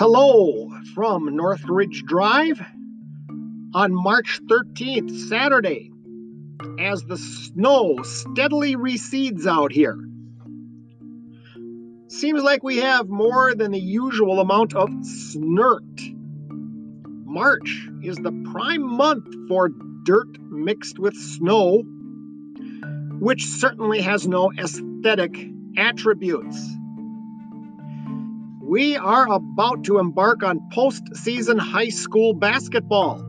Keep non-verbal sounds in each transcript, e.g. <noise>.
Hello from Northridge Drive on March 13th, Saturday, as the snow steadily recedes out here. Seems like we have more than the usual amount of snirt. March is the prime month for dirt mixed with snow, which certainly has no aesthetic attributes. We are about to embark on postseason high school basketball.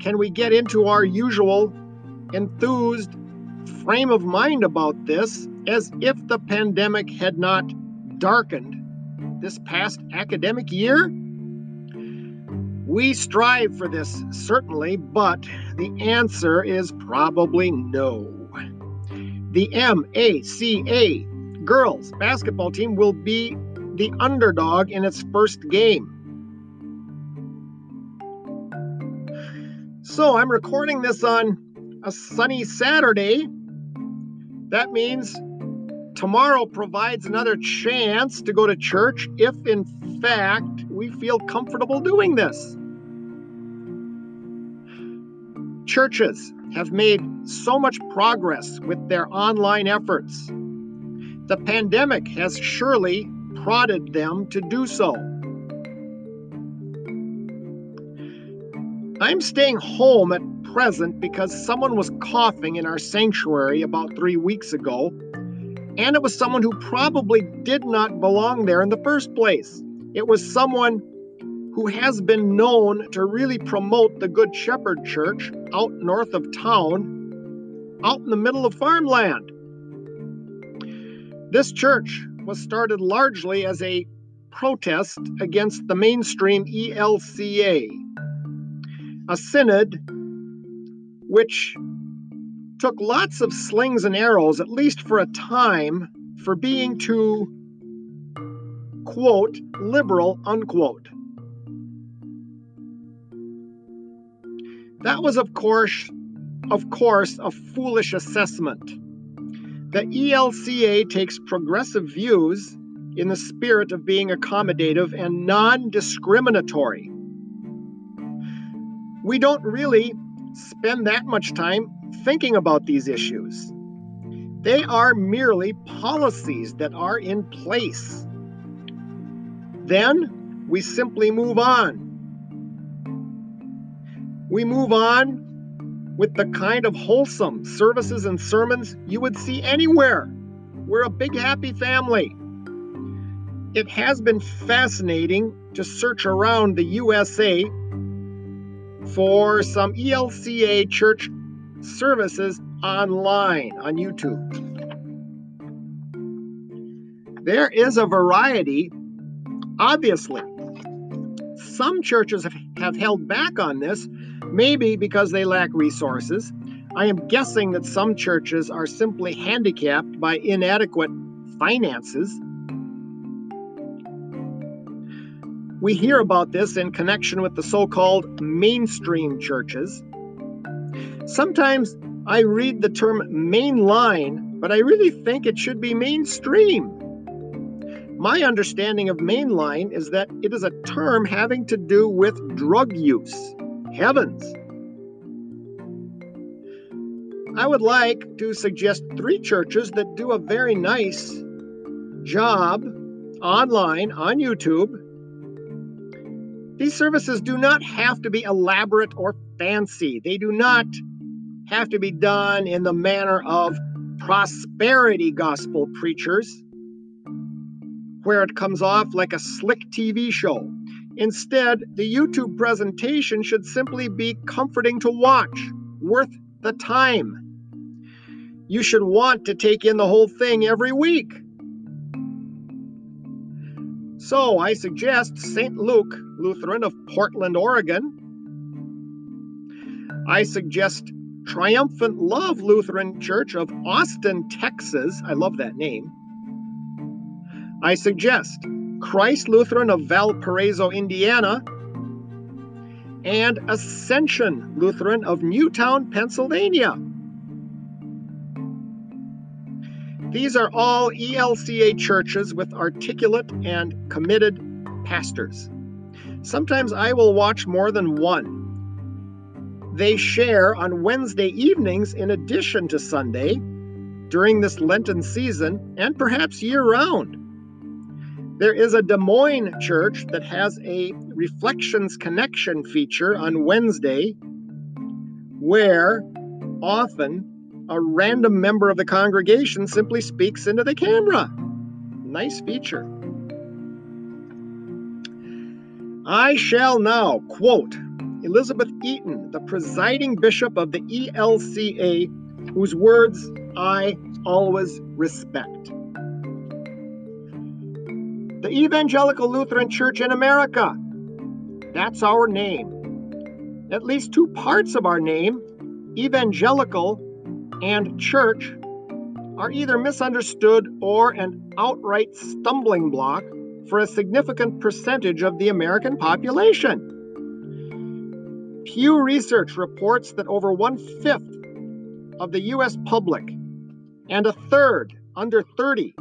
Can we get into our usual enthused frame of mind about this as if the pandemic had not darkened this past academic year? We strive for this, certainly, but the answer is probably no. The MACA girls basketball team will be the underdog in its first game. So I'm recording this on a sunny Saturday. That means tomorrow provides another chance to go to church if, in fact, we feel comfortable doing this. Churches have made so much progress with their online efforts. The pandemic has surely prodded them to do so. I'm staying home at present because someone was coughing in our sanctuary about three weeks ago, and it was someone who probably did not belong there in the first place. It was someone who has been known to really promote the Good Shepherd Church out north of town, out in the middle of farmland. This church was started largely as a protest against the mainstream ELCA, a synod which took lots of slings and arrows, at least for a time, for being too, quote, liberal, unquote. That was, of course, of course, a foolish assessment. The ELCA takes progressive views in the spirit of being accommodative and non discriminatory. We don't really spend that much time thinking about these issues. They are merely policies that are in place. Then we simply move on. We move on with the kind of wholesome services and sermons you would see anywhere. We're a big, happy family. It has been fascinating to search around the USA for some ELCA church services online on YouTube. There is a variety, obviously. Some churches have, held back on this, maybe because they lack resources. I am guessing that some churches are simply handicapped by inadequate finances. We hear about this in connection with the so called mainstream churches. Sometimes I read the term mainline, but I really think it should be mainstream. My understanding of mainline is that it is a term having to do with drug use. Heavens! I would like to suggest three churches that do a very nice job online on YouTube these services do not have to be elaborate or fancy. They do not have to be done in the manner of prosperity gospel preachers, where it comes off like a slick TV show. Instead, the YouTube presentation should simply be comforting to watch, worth the time. You should want to take in the whole thing every week. So I suggest St. Luke Lutheran of Portland, Oregon. I suggest Triumphant Love Lutheran Church of Austin, Texas. I love that name. I suggest Christ Lutheran of Valparaiso, Indiana, and Ascension Lutheran of Newtown, Pennsylvania. These are all ELCA churches with articulate and committed pastors. Sometimes I will watch more than one. They share on Wednesday evenings in addition to Sunday during this Lenten season and perhaps year round. There is a Des Moines church that has a Reflections Connection feature on Wednesday where often a random member of the congregation simply speaks into the camera. Nice feature. I shall now quote Elizabeth Eaton, the presiding bishop of the ELCA, whose words I always respect. Evangelical Lutheran Church in America. That's our name. At least two parts of our name, evangelical and church, are either misunderstood or an outright stumbling block for a significant percentage of the American population. Pew Research reports that over one fifth of the U.S. public and a third under 30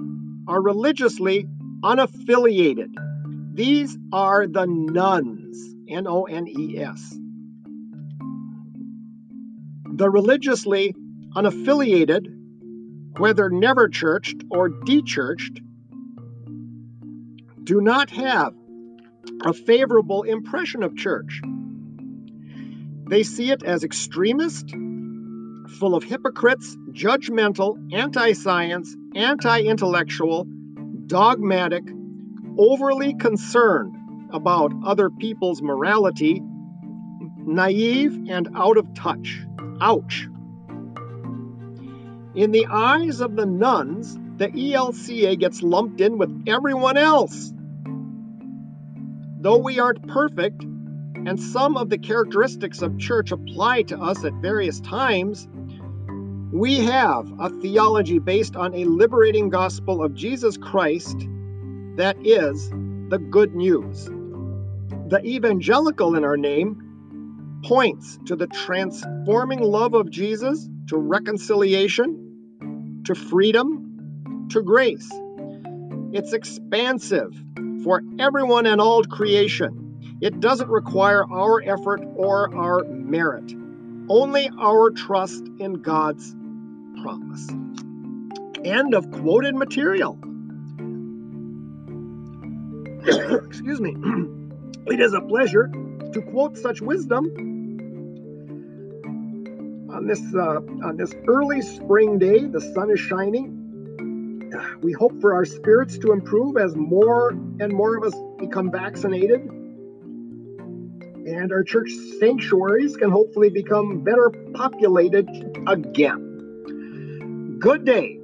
are religiously unaffiliated. These are the nones, N O N E S. The religiously unaffiliated, whether never churched or dechurched, do not have a favorable impression of church. They see it as extremist, full of hypocrites, judgmental, anti science, anti intellectual, dogmatic, overly concerned about other people's morality, naive, and out of touch. Ouch. In the eyes of the nones, the ELCA gets lumped in with everyone else. Though we aren't perfect, and some of the characteristics of church apply to us at various times, we have a theology based on a liberating gospel of Jesus Christ that is the good news. The evangelical in our name points to the transforming love of Jesus, to reconciliation, to freedom, to grace. It's expansive for everyone and all creation. It doesn't require our effort or our merit, only our trust in God's promise. End of quoted material. <coughs> Excuse me. <clears throat> it is a pleasure to quote such wisdom on this uh, on this early spring day. The sun is shining we hope for our spirits to improve as more and more of us become vaccinated. And our church sanctuaries can hopefully become better populated again. Good day.